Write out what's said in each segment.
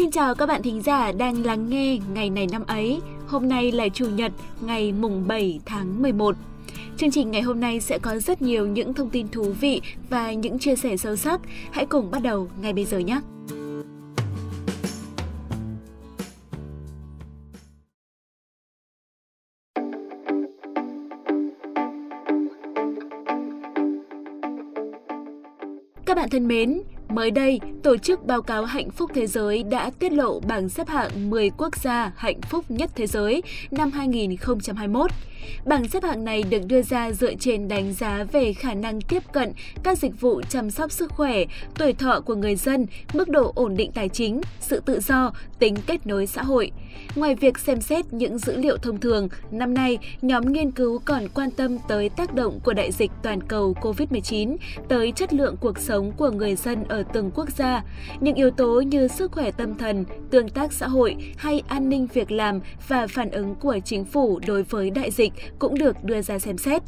Xin chào các bạn thính giả đang lắng nghe ngày này năm ấy. Hôm nay là Chủ nhật, ngày mùng 7 tháng 11. Chương trình ngày hôm nay sẽ có rất nhiều những thông tin thú vị và những chia sẻ sâu sắc. Hãy cùng bắt đầu ngay bây giờ nhé! Các bạn thân mến, mới đây, Tổ chức Báo cáo Hạnh phúc Thế giới đã tiết lộ bảng xếp hạng 10 quốc gia hạnh phúc nhất thế giới năm 2021. Bảng xếp hạng này được đưa ra dựa trên đánh giá về khả năng tiếp cận các dịch vụ chăm sóc sức khỏe, tuổi thọ của người dân, mức độ ổn định tài chính, sự tự do, tính kết nối xã hội. Ngoài việc xem xét những dữ liệu thông thường, năm nay, nhóm nghiên cứu còn quan tâm tới tác động của đại dịch toàn cầu COVID-19 tới chất lượng cuộc sống của người dân ở từng quốc gia. Những yếu tố như sức khỏe tâm thần, tương tác xã hội hay an ninh việc làm và phản ứng của chính phủ đối với đại dịch cũng được đưa ra xem xét.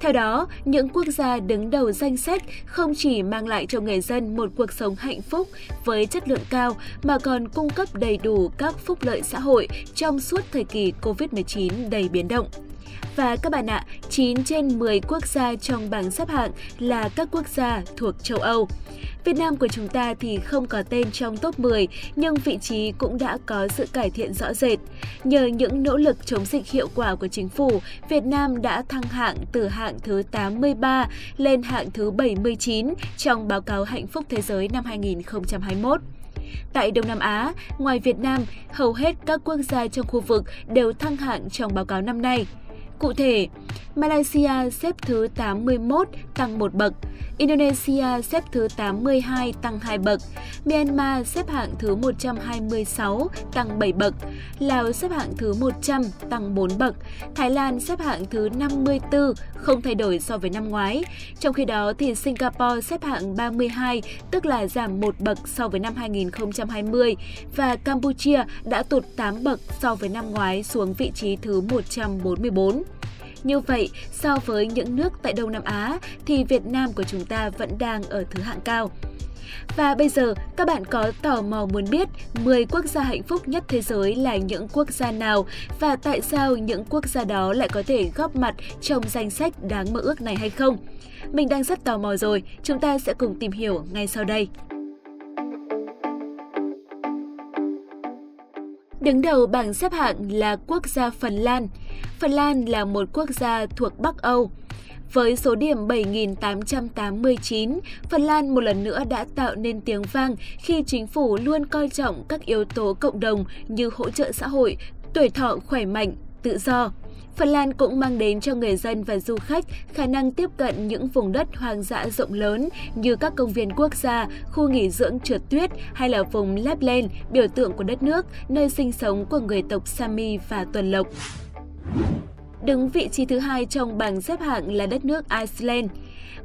Theo đó, những quốc gia đứng đầu danh sách không chỉ mang lại cho người dân một cuộc sống hạnh phúc với chất lượng cao mà còn cung cấp đầy đủ các phúc lợi xã hội trong suốt thời kỳ COVID-19 đầy biến động. Và các bạn ạ, 9 trên 10 quốc gia trong bảng xếp hạng là các quốc gia thuộc châu Âu. Việt Nam của chúng ta thì không có tên trong top 10, nhưng vị trí cũng đã có sự cải thiện rõ rệt. Nhờ những nỗ lực chống dịch hiệu quả của chính phủ, Việt Nam đã thăng hạng từ hạng thứ 83 lên hạng thứ 79 trong báo cáo Hạnh phúc Thế giới năm 2021. Tại Đông Nam Á, ngoài Việt Nam, hầu hết các quốc gia trong khu vực đều thăng hạng trong báo cáo năm nay. Cụ thể, Malaysia xếp thứ 81 tăng 1 bậc, Indonesia xếp thứ 82 tăng 2 bậc, Myanmar xếp hạng thứ 126 tăng 7 bậc, Lào xếp hạng thứ 100 tăng 4 bậc, Thái Lan xếp hạng thứ 54 không thay đổi so với năm ngoái. Trong khi đó thì Singapore xếp hạng 32 tức là giảm 1 bậc so với năm 2020 và Campuchia đã tụt 8 bậc so với năm ngoái xuống vị trí thứ 144. Như vậy, so với những nước tại Đông Nam Á thì Việt Nam của chúng ta vẫn đang ở thứ hạng cao. Và bây giờ, các bạn có tò mò muốn biết 10 quốc gia hạnh phúc nhất thế giới là những quốc gia nào và tại sao những quốc gia đó lại có thể góp mặt trong danh sách đáng mơ ước này hay không? Mình đang rất tò mò rồi, chúng ta sẽ cùng tìm hiểu ngay sau đây. Đứng đầu bảng xếp hạng là quốc gia Phần Lan. Phần Lan là một quốc gia thuộc Bắc Âu. Với số điểm 7.889, Phần Lan một lần nữa đã tạo nên tiếng vang khi chính phủ luôn coi trọng các yếu tố cộng đồng như hỗ trợ xã hội, tuổi thọ khỏe mạnh, tự do. Phần Lan cũng mang đến cho người dân và du khách khả năng tiếp cận những vùng đất hoang dã rộng lớn như các công viên quốc gia, khu nghỉ dưỡng trượt tuyết hay là vùng Lapland, biểu tượng của đất nước, nơi sinh sống của người tộc Sami và Tuần Lộc. Đứng vị trí thứ hai trong bảng xếp hạng là đất nước Iceland.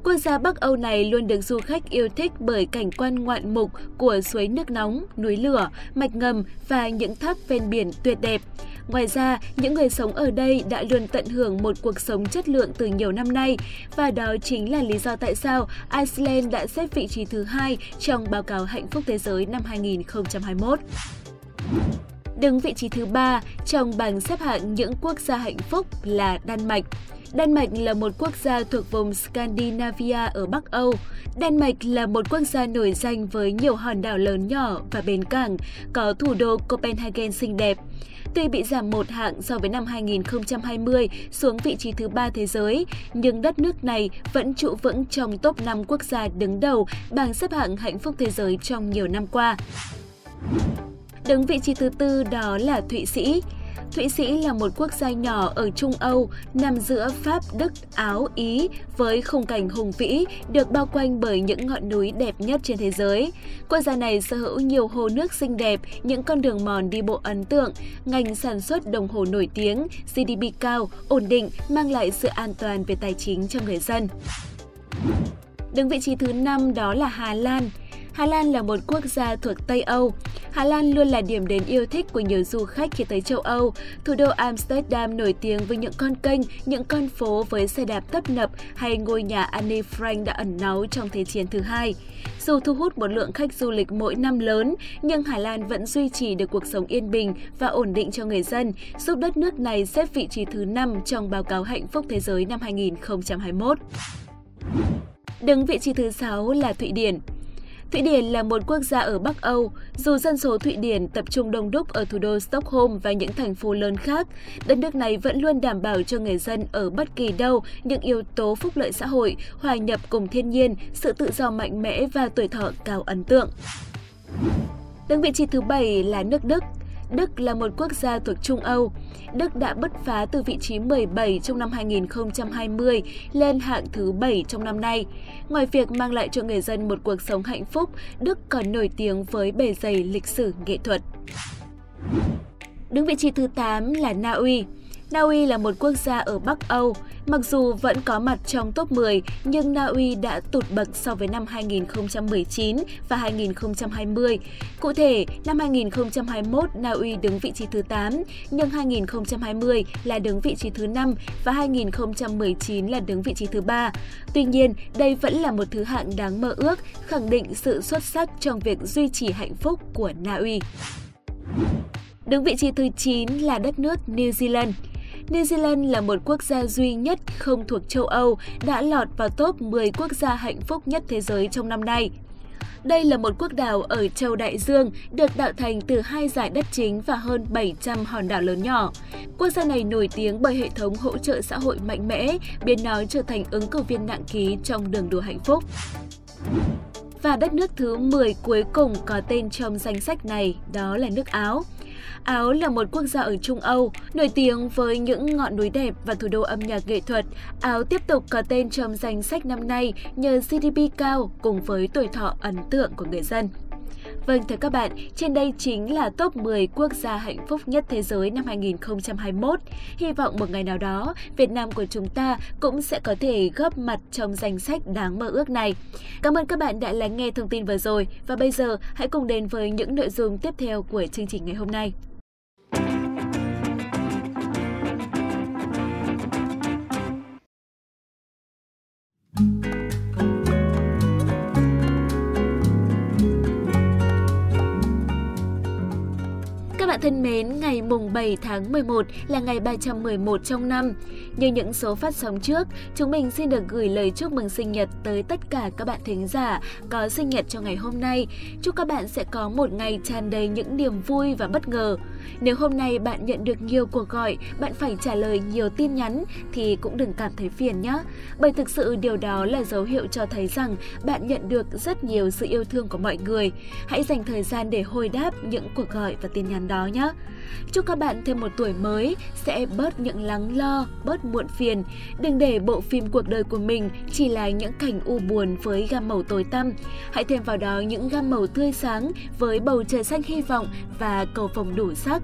Quốc gia Bắc Âu này luôn được du khách yêu thích bởi cảnh quan ngoạn mục của suối nước nóng, núi lửa, mạch ngầm và những thác ven biển tuyệt đẹp. Ngoài ra, những người sống ở đây đã luôn tận hưởng một cuộc sống chất lượng từ nhiều năm nay và đó chính là lý do tại sao Iceland đã xếp vị trí thứ hai trong báo cáo hạnh phúc thế giới năm 2021. Đứng vị trí thứ ba trong bảng xếp hạng những quốc gia hạnh phúc là Đan Mạch. Đan Mạch là một quốc gia thuộc vùng Scandinavia ở Bắc Âu. Đan Mạch là một quốc gia nổi danh với nhiều hòn đảo lớn nhỏ và bến cảng, có thủ đô Copenhagen xinh đẹp. Tuy bị giảm một hạng so với năm 2020 xuống vị trí thứ ba thế giới, nhưng đất nước này vẫn trụ vững trong top 5 quốc gia đứng đầu bảng xếp hạng hạnh phúc thế giới trong nhiều năm qua. Đứng vị trí thứ tư đó là Thụy Sĩ. Thụy Sĩ là một quốc gia nhỏ ở Trung Âu, nằm giữa Pháp, Đức, Áo, Ý với khung cảnh hùng vĩ, được bao quanh bởi những ngọn núi đẹp nhất trên thế giới. Quốc gia này sở hữu nhiều hồ nước xinh đẹp, những con đường mòn đi bộ ấn tượng, ngành sản xuất đồng hồ nổi tiếng, GDP cao, ổn định, mang lại sự an toàn về tài chính cho người dân. Đứng vị trí thứ 5 đó là Hà Lan. Hà Lan là một quốc gia thuộc Tây Âu. Hà Lan luôn là điểm đến yêu thích của nhiều du khách khi tới châu Âu. Thủ đô Amsterdam nổi tiếng với những con kênh, những con phố với xe đạp tấp nập hay ngôi nhà Anne Frank đã ẩn náu trong Thế chiến thứ hai. Dù thu hút một lượng khách du lịch mỗi năm lớn, nhưng Hà Lan vẫn duy trì được cuộc sống yên bình và ổn định cho người dân, giúp đất nước này xếp vị trí thứ 5 trong báo cáo hạnh phúc thế giới năm 2021. Đứng vị trí thứ 6 là Thụy Điển. Thụy Điển là một quốc gia ở Bắc Âu, dù dân số Thụy Điển tập trung đông đúc ở thủ đô Stockholm và những thành phố lớn khác, đất nước này vẫn luôn đảm bảo cho người dân ở bất kỳ đâu những yếu tố phúc lợi xã hội, hòa nhập cùng thiên nhiên, sự tự do mạnh mẽ và tuổi thọ cao ấn tượng. Đứng vị trí thứ 7 là nước Đức. Đức là một quốc gia thuộc Trung Âu. Đức đã bứt phá từ vị trí 17 trong năm 2020 lên hạng thứ 7 trong năm nay. Ngoài việc mang lại cho người dân một cuộc sống hạnh phúc, Đức còn nổi tiếng với bề dày lịch sử nghệ thuật. Đứng vị trí thứ 8 là Na Uy. Na Uy là một quốc gia ở Bắc Âu. Mặc dù vẫn có mặt trong top 10, nhưng Na Uy đã tụt bậc so với năm 2019 và 2020. Cụ thể, năm 2021 Na Uy đứng vị trí thứ 8, nhưng 2020 là đứng vị trí thứ 5 và 2019 là đứng vị trí thứ 3. Tuy nhiên, đây vẫn là một thứ hạng đáng mơ ước, khẳng định sự xuất sắc trong việc duy trì hạnh phúc của Na Uy. Đứng vị trí thứ 9 là đất nước New Zealand. New Zealand là một quốc gia duy nhất không thuộc châu Âu đã lọt vào top 10 quốc gia hạnh phúc nhất thế giới trong năm nay. Đây là một quốc đảo ở châu Đại Dương, được tạo thành từ hai giải đất chính và hơn 700 hòn đảo lớn nhỏ. Quốc gia này nổi tiếng bởi hệ thống hỗ trợ xã hội mạnh mẽ, biến nó trở thành ứng cử viên nặng ký trong đường đua hạnh phúc. Và đất nước thứ 10 cuối cùng có tên trong danh sách này đó là nước Áo. Áo là một quốc gia ở Trung Âu, nổi tiếng với những ngọn núi đẹp và thủ đô âm nhạc nghệ thuật. Áo tiếp tục có tên trong danh sách năm nay nhờ GDP cao cùng với tuổi thọ ấn tượng của người dân. Vâng thưa các bạn, trên đây chính là top 10 quốc gia hạnh phúc nhất thế giới năm 2021. Hy vọng một ngày nào đó, Việt Nam của chúng ta cũng sẽ có thể góp mặt trong danh sách đáng mơ ước này. Cảm ơn các bạn đã lắng nghe thông tin vừa rồi và bây giờ hãy cùng đến với những nội dung tiếp theo của chương trình ngày hôm nay. Các bạn thân mến, ngày mùng 7 tháng 11 là ngày 311 trong năm. Như những số phát sóng trước, chúng mình xin được gửi lời chúc mừng sinh nhật tới tất cả các bạn thính giả có sinh nhật trong ngày hôm nay. Chúc các bạn sẽ có một ngày tràn đầy những niềm vui và bất ngờ. Nếu hôm nay bạn nhận được nhiều cuộc gọi, bạn phải trả lời nhiều tin nhắn thì cũng đừng cảm thấy phiền nhé. Bởi thực sự điều đó là dấu hiệu cho thấy rằng bạn nhận được rất nhiều sự yêu thương của mọi người. Hãy dành thời gian để hồi đáp những cuộc gọi và tin nhắn đó nhé. Chúc các bạn thêm một tuổi mới sẽ bớt những lắng lo, bớt muộn phiền. Đừng để bộ phim cuộc đời của mình chỉ là những cảnh u buồn với gam màu tối tăm. Hãy thêm vào đó những gam màu tươi sáng với bầu trời xanh hy vọng và cầu vồng đủ sắc.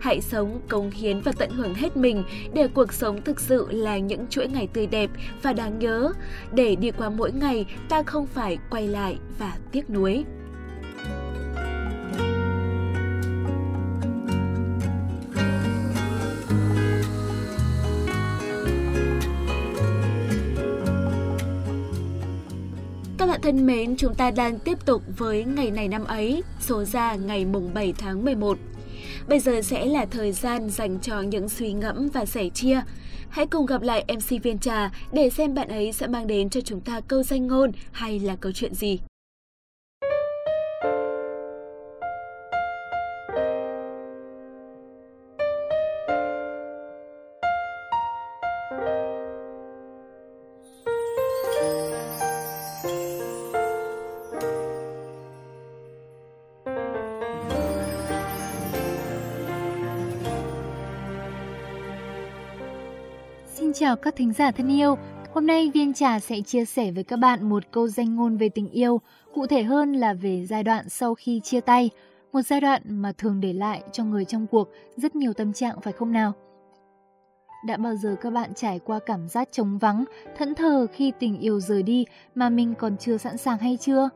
Hãy sống, cống hiến và tận hưởng hết mình để cuộc sống thực sự là những chuỗi ngày tươi đẹp và đáng nhớ. Để đi qua mỗi ngày, ta không phải quay lại và tiếc nuối. Các bạn thân mến, chúng ta đang tiếp tục với ngày này năm ấy, số ra ngày mùng 7 tháng 11. Bây giờ sẽ là thời gian dành cho những suy ngẫm và sẻ chia. Hãy cùng gặp lại MC Viên Trà để xem bạn ấy sẽ mang đến cho chúng ta câu danh ngôn hay là câu chuyện gì. Chào các thính giả thân yêu. Hôm nay Viên Trà sẽ chia sẻ với các bạn một câu danh ngôn về tình yêu, cụ thể hơn là về giai đoạn sau khi chia tay, một giai đoạn mà thường để lại cho người trong cuộc rất nhiều tâm trạng phải không nào? Đã bao giờ các bạn trải qua cảm giác trống vắng, thẫn thờ khi tình yêu rời đi mà mình còn chưa sẵn sàng hay chưa?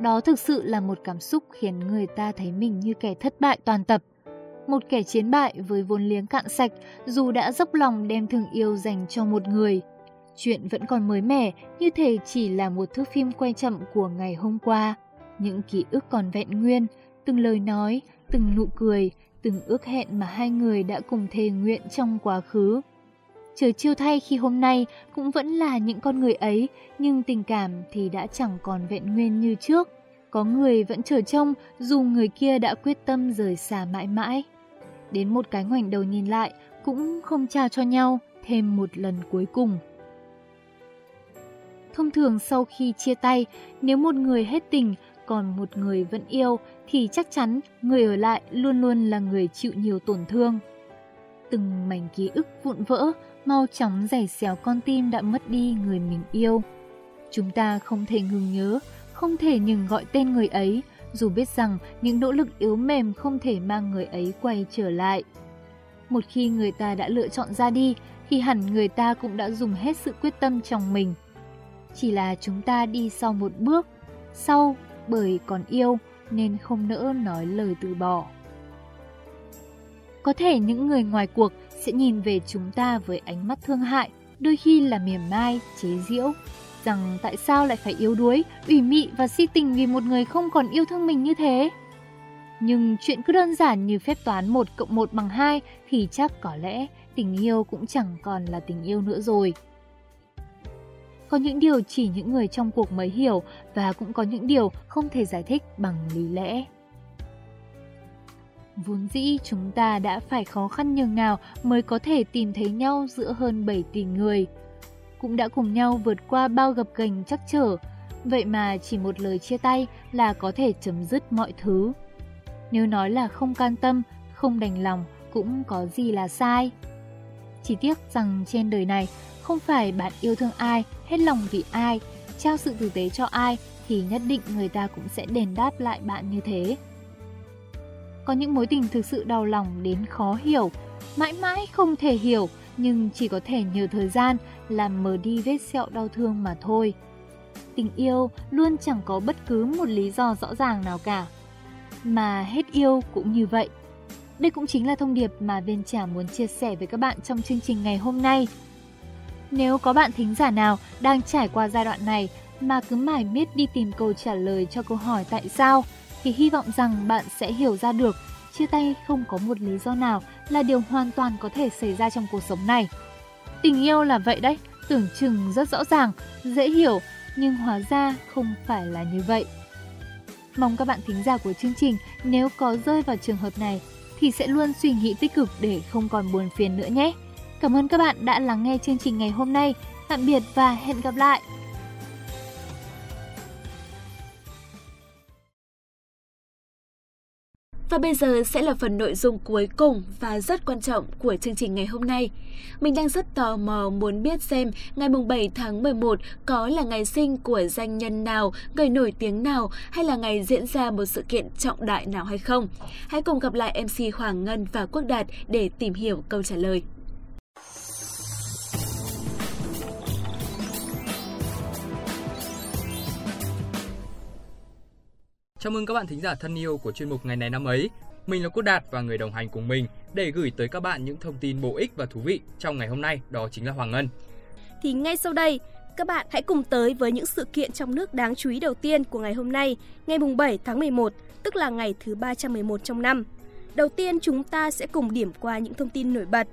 Đó thực sự là một cảm xúc khiến người ta thấy mình như kẻ thất bại toàn tập. Một kẻ chiến bại với vốn liếng cạn sạch dù đã dốc lòng đem thương yêu dành cho một người. Chuyện vẫn còn mới mẻ, như thể chỉ là một thước phim quay chậm của ngày hôm qua. Những ký ức còn vẹn nguyên, từng lời nói, từng nụ cười, từng ước hẹn mà hai người đã cùng thề nguyện trong quá khứ. Trời chiêu thay khi hôm nay cũng vẫn là những con người ấy, nhưng tình cảm thì đã chẳng còn vẹn nguyên như trước. Có người vẫn chờ trông dù người kia đã quyết tâm rời xa mãi mãi. Đến một cái ngoảnh đầu nhìn lại cũng không chào cho nhau thêm một lần cuối cùng. Thông thường sau khi chia tay, nếu một người hết tình còn một người vẫn yêu thì chắc chắn người ở lại luôn luôn là người chịu nhiều tổn thương. Từng mảnh ký ức vụn vỡ, mau chóng giày xéo con tim đã mất đi người mình yêu. Chúng ta không thể ngừng nhớ, không thể ngừng gọi tên người ấy, dù biết rằng những nỗ lực yếu mềm không thể mang người ấy quay trở lại. Một khi người ta đã lựa chọn ra đi, thì hẳn người ta cũng đã dùng hết sự quyết tâm trong mình. Chỉ là chúng ta đi sau một bước, sau bởi còn yêu nên không nỡ nói lời từ bỏ. Có thể những người ngoài cuộc sẽ nhìn về chúng ta với ánh mắt thương hại, đôi khi là mỉa mai, chế giễu, rằng tại sao lại phải yếu đuối, ủy mị và si tình vì một người không còn yêu thương mình như thế. Nhưng chuyện cứ đơn giản như phép toán 1 cộng 1 bằng 2 thì chắc có lẽ tình yêu cũng chẳng còn là tình yêu nữa rồi. Có những điều chỉ những người trong cuộc mới hiểu và cũng có những điều không thể giải thích bằng lý lẽ. Vốn dĩ chúng ta đã phải khó khăn nhường nào mới có thể tìm thấy nhau giữa hơn 7 tỷ người. Cũng đã cùng nhau vượt qua bao gập ghềnh chắc trở, vậy mà chỉ một lời chia tay là có thể chấm dứt mọi thứ. Nếu nói là không can tâm, không đành lòng cũng có gì là sai. Chỉ tiếc rằng trên đời này không phải bạn yêu thương ai, hết lòng vì ai, trao sự tử tế cho ai thì nhất định người ta cũng sẽ đền đáp lại bạn như thế. Có những mối tình thực sự đau lòng đến khó hiểu, mãi mãi không thể hiểu nhưng chỉ có thể nhờ thời gian làm mờ đi vết sẹo đau thương mà thôi. Tình yêu luôn chẳng có bất cứ một lý do rõ ràng nào cả. Mà hết yêu cũng như vậy. Đây cũng chính là thông điệp mà Viên Trà muốn chia sẻ với các bạn trong chương trình ngày hôm nay. Nếu có bạn thính giả nào đang trải qua giai đoạn này mà cứ mãi miết đi tìm câu trả lời cho câu hỏi tại sao, thì hy vọng rằng bạn sẽ hiểu ra được chia tay không có một lý do nào là điều hoàn toàn có thể xảy ra trong cuộc sống này. Tình yêu là vậy đấy, tưởng chừng rất rõ ràng, dễ hiểu, nhưng hóa ra không phải là như vậy. Mong các bạn thính giả của chương trình nếu có rơi vào trường hợp này thì sẽ luôn suy nghĩ tích cực để không còn buồn phiền nữa nhé. Cảm ơn các bạn đã lắng nghe chương trình ngày hôm nay. Tạm biệt và hẹn gặp lại! Và bây giờ sẽ là phần nội dung cuối cùng và rất quan trọng của chương trình ngày hôm nay. Mình đang rất tò mò muốn biết xem ngày 7 tháng 11 có là ngày sinh của danh nhân nào, người nổi tiếng nào hay là ngày diễn ra một sự kiện trọng đại nào hay không. Hãy cùng gặp lại MC Hoàng Ngân và Quốc Đạt để tìm hiểu câu trả lời. Chào mừng các bạn thính giả thân yêu của chuyên mục ngày này năm ấy. Mình là Quốc Đạt và người đồng hành cùng mình để gửi tới các bạn những thông tin bổ ích và thú vị trong ngày hôm nay đó chính là Hoàng Ngân. Thì ngay sau đây, các bạn hãy cùng tới với những sự kiện trong nước đáng chú ý đầu tiên của ngày hôm nay, ngày mùng 7 tháng 11, tức là ngày thứ 311 trong năm. Đầu tiên chúng ta sẽ cùng điểm qua những thông tin nổi bật.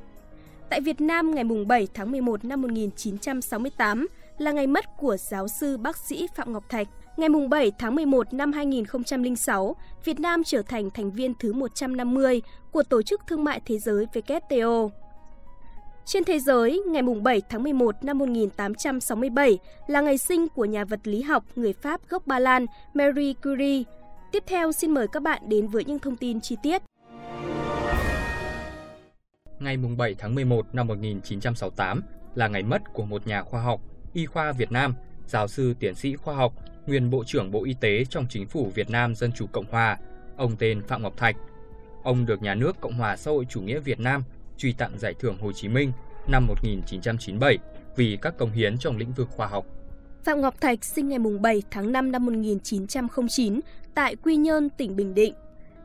Tại Việt Nam ngày mùng 7 tháng 11 năm 1968 là ngày mất của giáo sư bác sĩ Phạm Ngọc Thạch. Ngày 7 tháng 11 năm 2006, Việt Nam trở thành thành viên thứ 150 của Tổ chức Thương mại Thế giới WTO. Trên thế giới, ngày 7 tháng 11 năm 1867 là ngày sinh của nhà vật lý học người Pháp gốc Ba Lan Marie Curie. Tiếp theo xin mời các bạn đến với những thông tin chi tiết. Ngày 7 tháng 11 năm 1968 là ngày mất của một nhà khoa học, y khoa Việt Nam, giáo sư tiến sĩ khoa học nguyên Bộ trưởng Bộ Y tế trong chính phủ Việt Nam Dân Chủ Cộng Hòa, ông tên Phạm Ngọc Thạch. Ông được nhà nước Cộng hòa xã hội chủ nghĩa Việt Nam truy tặng giải thưởng Hồ Chí Minh năm 1997 vì các công hiến trong lĩnh vực khoa học. Phạm Ngọc Thạch sinh ngày 7 tháng 5 năm 1909 tại Quy Nhơn, tỉnh Bình Định.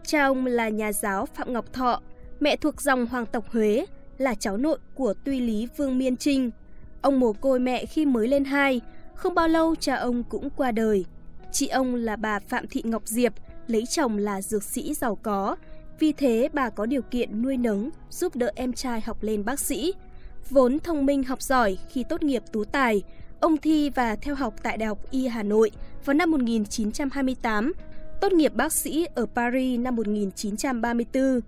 Cha ông là nhà giáo Phạm Ngọc Thọ, mẹ thuộc dòng hoàng tộc Huế, là cháu nội của Tuy Lý Vương Miên Trinh. Ông mồ côi mẹ khi mới lên hai, không bao lâu cha ông cũng qua đời. Chị ông là bà Phạm Thị Ngọc Diệp, lấy chồng là dược sĩ giàu có, vì thế bà có điều kiện nuôi nấng, giúp đỡ em trai học lên bác sĩ. Vốn thông minh học giỏi khi tốt nghiệp tú tài, ông thi và theo học tại Đại học Y Hà Nội vào năm 1928, tốt nghiệp bác sĩ ở Paris năm 1934.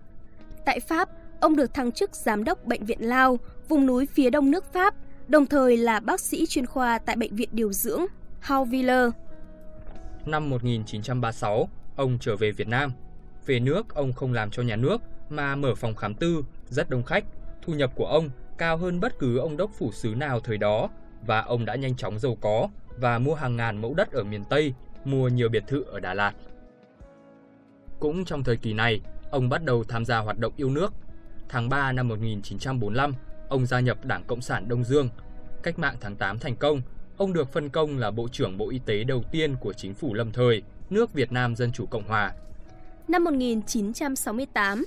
Tại Pháp, ông được thăng chức giám đốc bệnh viện Lao, vùng núi phía đông nước Pháp, đồng thời là bác sĩ chuyên khoa tại bệnh viện điều dưỡng Hauviller. Năm 1936, ông trở về Việt Nam. Về nước, ông không làm cho nhà nước mà mở phòng khám tư, rất đông khách. Thu nhập của ông cao hơn bất cứ ông đốc phủ sứ nào thời đó và ông đã nhanh chóng giàu có và mua hàng ngàn mẫu đất ở miền Tây, mua nhiều biệt thự ở Đà Lạt. Cũng trong thời kỳ này, ông bắt đầu tham gia hoạt động yêu nước. Tháng 3 năm 1945, ông gia nhập Đảng Cộng sản Đông Dương. Cách mạng tháng 8 thành công, ông được phân công là Bộ trưởng Bộ Y tế đầu tiên của chính phủ lâm thời, nước Việt Nam Dân Chủ Cộng Hòa. Năm 1968,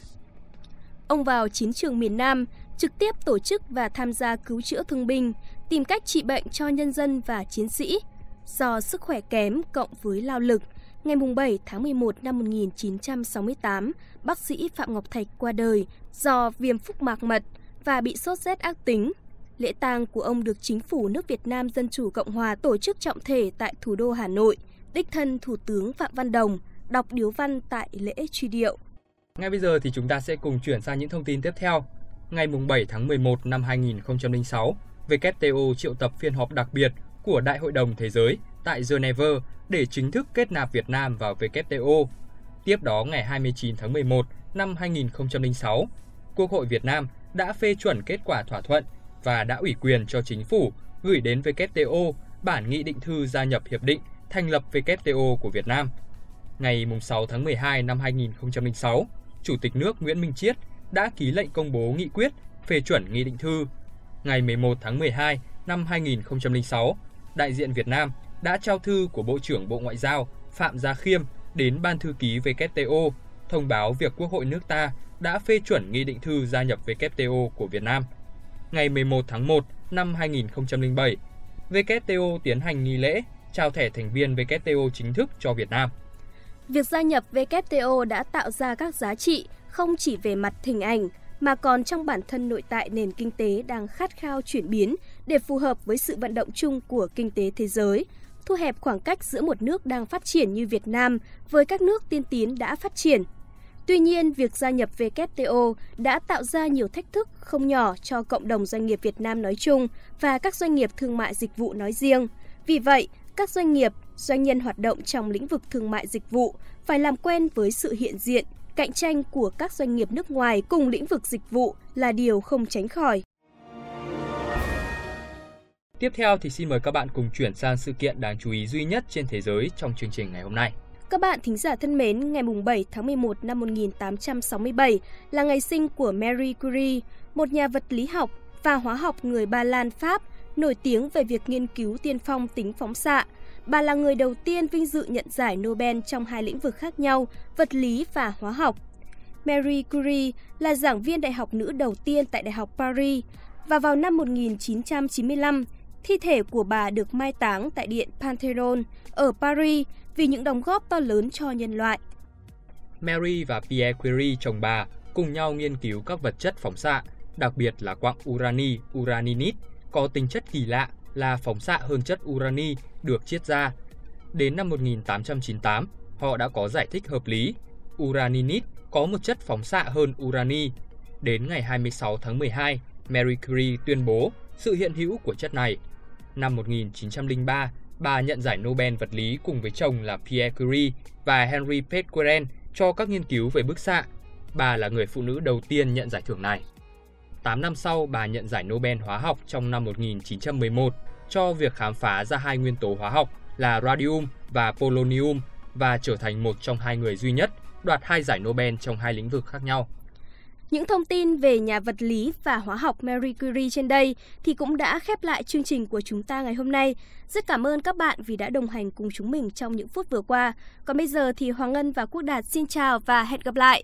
ông vào chiến trường miền Nam, trực tiếp tổ chức và tham gia cứu chữa thương binh, tìm cách trị bệnh cho nhân dân và chiến sĩ. Do sức khỏe kém cộng với lao lực, ngày 7 tháng 11 năm 1968, bác sĩ Phạm Ngọc Thạch qua đời do viêm phúc mạc mật và bị sốt rét ác tính. Lễ tang của ông được chính phủ nước Việt Nam Dân Chủ Cộng Hòa tổ chức trọng thể tại thủ đô Hà Nội. Đích thân Thủ tướng Phạm Văn Đồng đọc điếu văn tại lễ truy điệu. Ngay bây giờ thì chúng ta sẽ cùng chuyển sang những thông tin tiếp theo. Ngày 7 tháng 11 năm 2006, WTO triệu tập phiên họp đặc biệt của Đại hội đồng Thế giới tại Geneva để chính thức kết nạp Việt Nam vào WTO. Tiếp đó ngày 29 tháng 11 năm 2006, Quốc hội Việt Nam đã phê chuẩn kết quả thỏa thuận và đã ủy quyền cho chính phủ gửi đến WTO bản nghị định thư gia nhập hiệp định thành lập WTO của Việt Nam. Ngày 6 tháng 12 năm 2006, Chủ tịch nước Nguyễn Minh Chiết đã ký lệnh công bố nghị quyết phê chuẩn nghị định thư. Ngày 11 tháng 12 năm 2006, đại diện Việt Nam đã trao thư của Bộ trưởng Bộ Ngoại giao Phạm Gia Khiêm đến Ban thư ký WTO thông báo việc Quốc hội nước ta đã phê chuẩn nghị định thư gia nhập WTO của Việt Nam. Ngày 11 tháng 1 năm 2007, WTO tiến hành nghi lễ trao thẻ thành viên WTO chính thức cho Việt Nam. Việc gia nhập WTO đã tạo ra các giá trị không chỉ về mặt hình ảnh mà còn trong bản thân nội tại nền kinh tế đang khát khao chuyển biến để phù hợp với sự vận động chung của kinh tế thế giới, thu hẹp khoảng cách giữa một nước đang phát triển như Việt Nam với các nước tiên tiến đã phát triển. Tuy nhiên, việc gia nhập WTO đã tạo ra nhiều thách thức không nhỏ cho cộng đồng doanh nghiệp Việt Nam nói chung và các doanh nghiệp thương mại dịch vụ nói riêng. Vì vậy, các doanh nghiệp, doanh nhân hoạt động trong lĩnh vực thương mại dịch vụ phải làm quen với sự hiện diện, cạnh tranh của các doanh nghiệp nước ngoài cùng lĩnh vực dịch vụ là điều không tránh khỏi. Tiếp theo thì xin mời các bạn cùng chuyển sang sự kiện đáng chú ý duy nhất trên thế giới trong chương trình ngày hôm nay. Các bạn thính giả thân mến, ngày 7 tháng 11 năm 1867 là ngày sinh của Marie Curie, một nhà vật lý học và hóa học người Ba Lan Pháp nổi tiếng về việc nghiên cứu tiên phong tính phóng xạ. Bà là người đầu tiên vinh dự nhận giải Nobel trong hai lĩnh vực khác nhau, vật lý và hóa học. Marie Curie là giảng viên đại học nữ đầu tiên tại Đại học Paris và vào năm 1995, thi thể của bà được mai táng tại Điện Pantheon ở Paris vì những đóng góp to lớn cho nhân loại. Mary và Pierre Curie chồng bà cùng nhau nghiên cứu các vật chất phóng xạ, đặc biệt là quặng urani, uraninit, có tính chất kỳ lạ là phóng xạ hơn chất urani được chiết ra. Đến năm 1898, họ đã có giải thích hợp lý. Uraninit có một chất phóng xạ hơn urani. Đến ngày 26 tháng 12, Marie Curie tuyên bố sự hiện hữu của chất này. Năm 1903, bà nhận giải Nobel vật lý cùng với chồng là Pierre Curie và Henri Becquerel cho các nghiên cứu về bức xạ. Bà là người phụ nữ đầu tiên nhận giải thưởng này. 8 năm sau, bà nhận giải Nobel hóa học trong năm 1911 cho việc khám phá ra hai nguyên tố hóa học là radium và polonium và trở thành một trong hai người duy nhất đoạt hai giải Nobel trong hai lĩnh vực khác nhau. Những thông tin về nhà vật lý và hóa học Marie Curie trên đây thì cũng đã khép lại chương trình của chúng ta ngày hôm nay. Rất cảm ơn các bạn vì đã đồng hành cùng chúng mình trong những phút vừa qua. Còn bây giờ thì Hoàng Ngân và Quốc Đạt xin chào và hẹn gặp lại.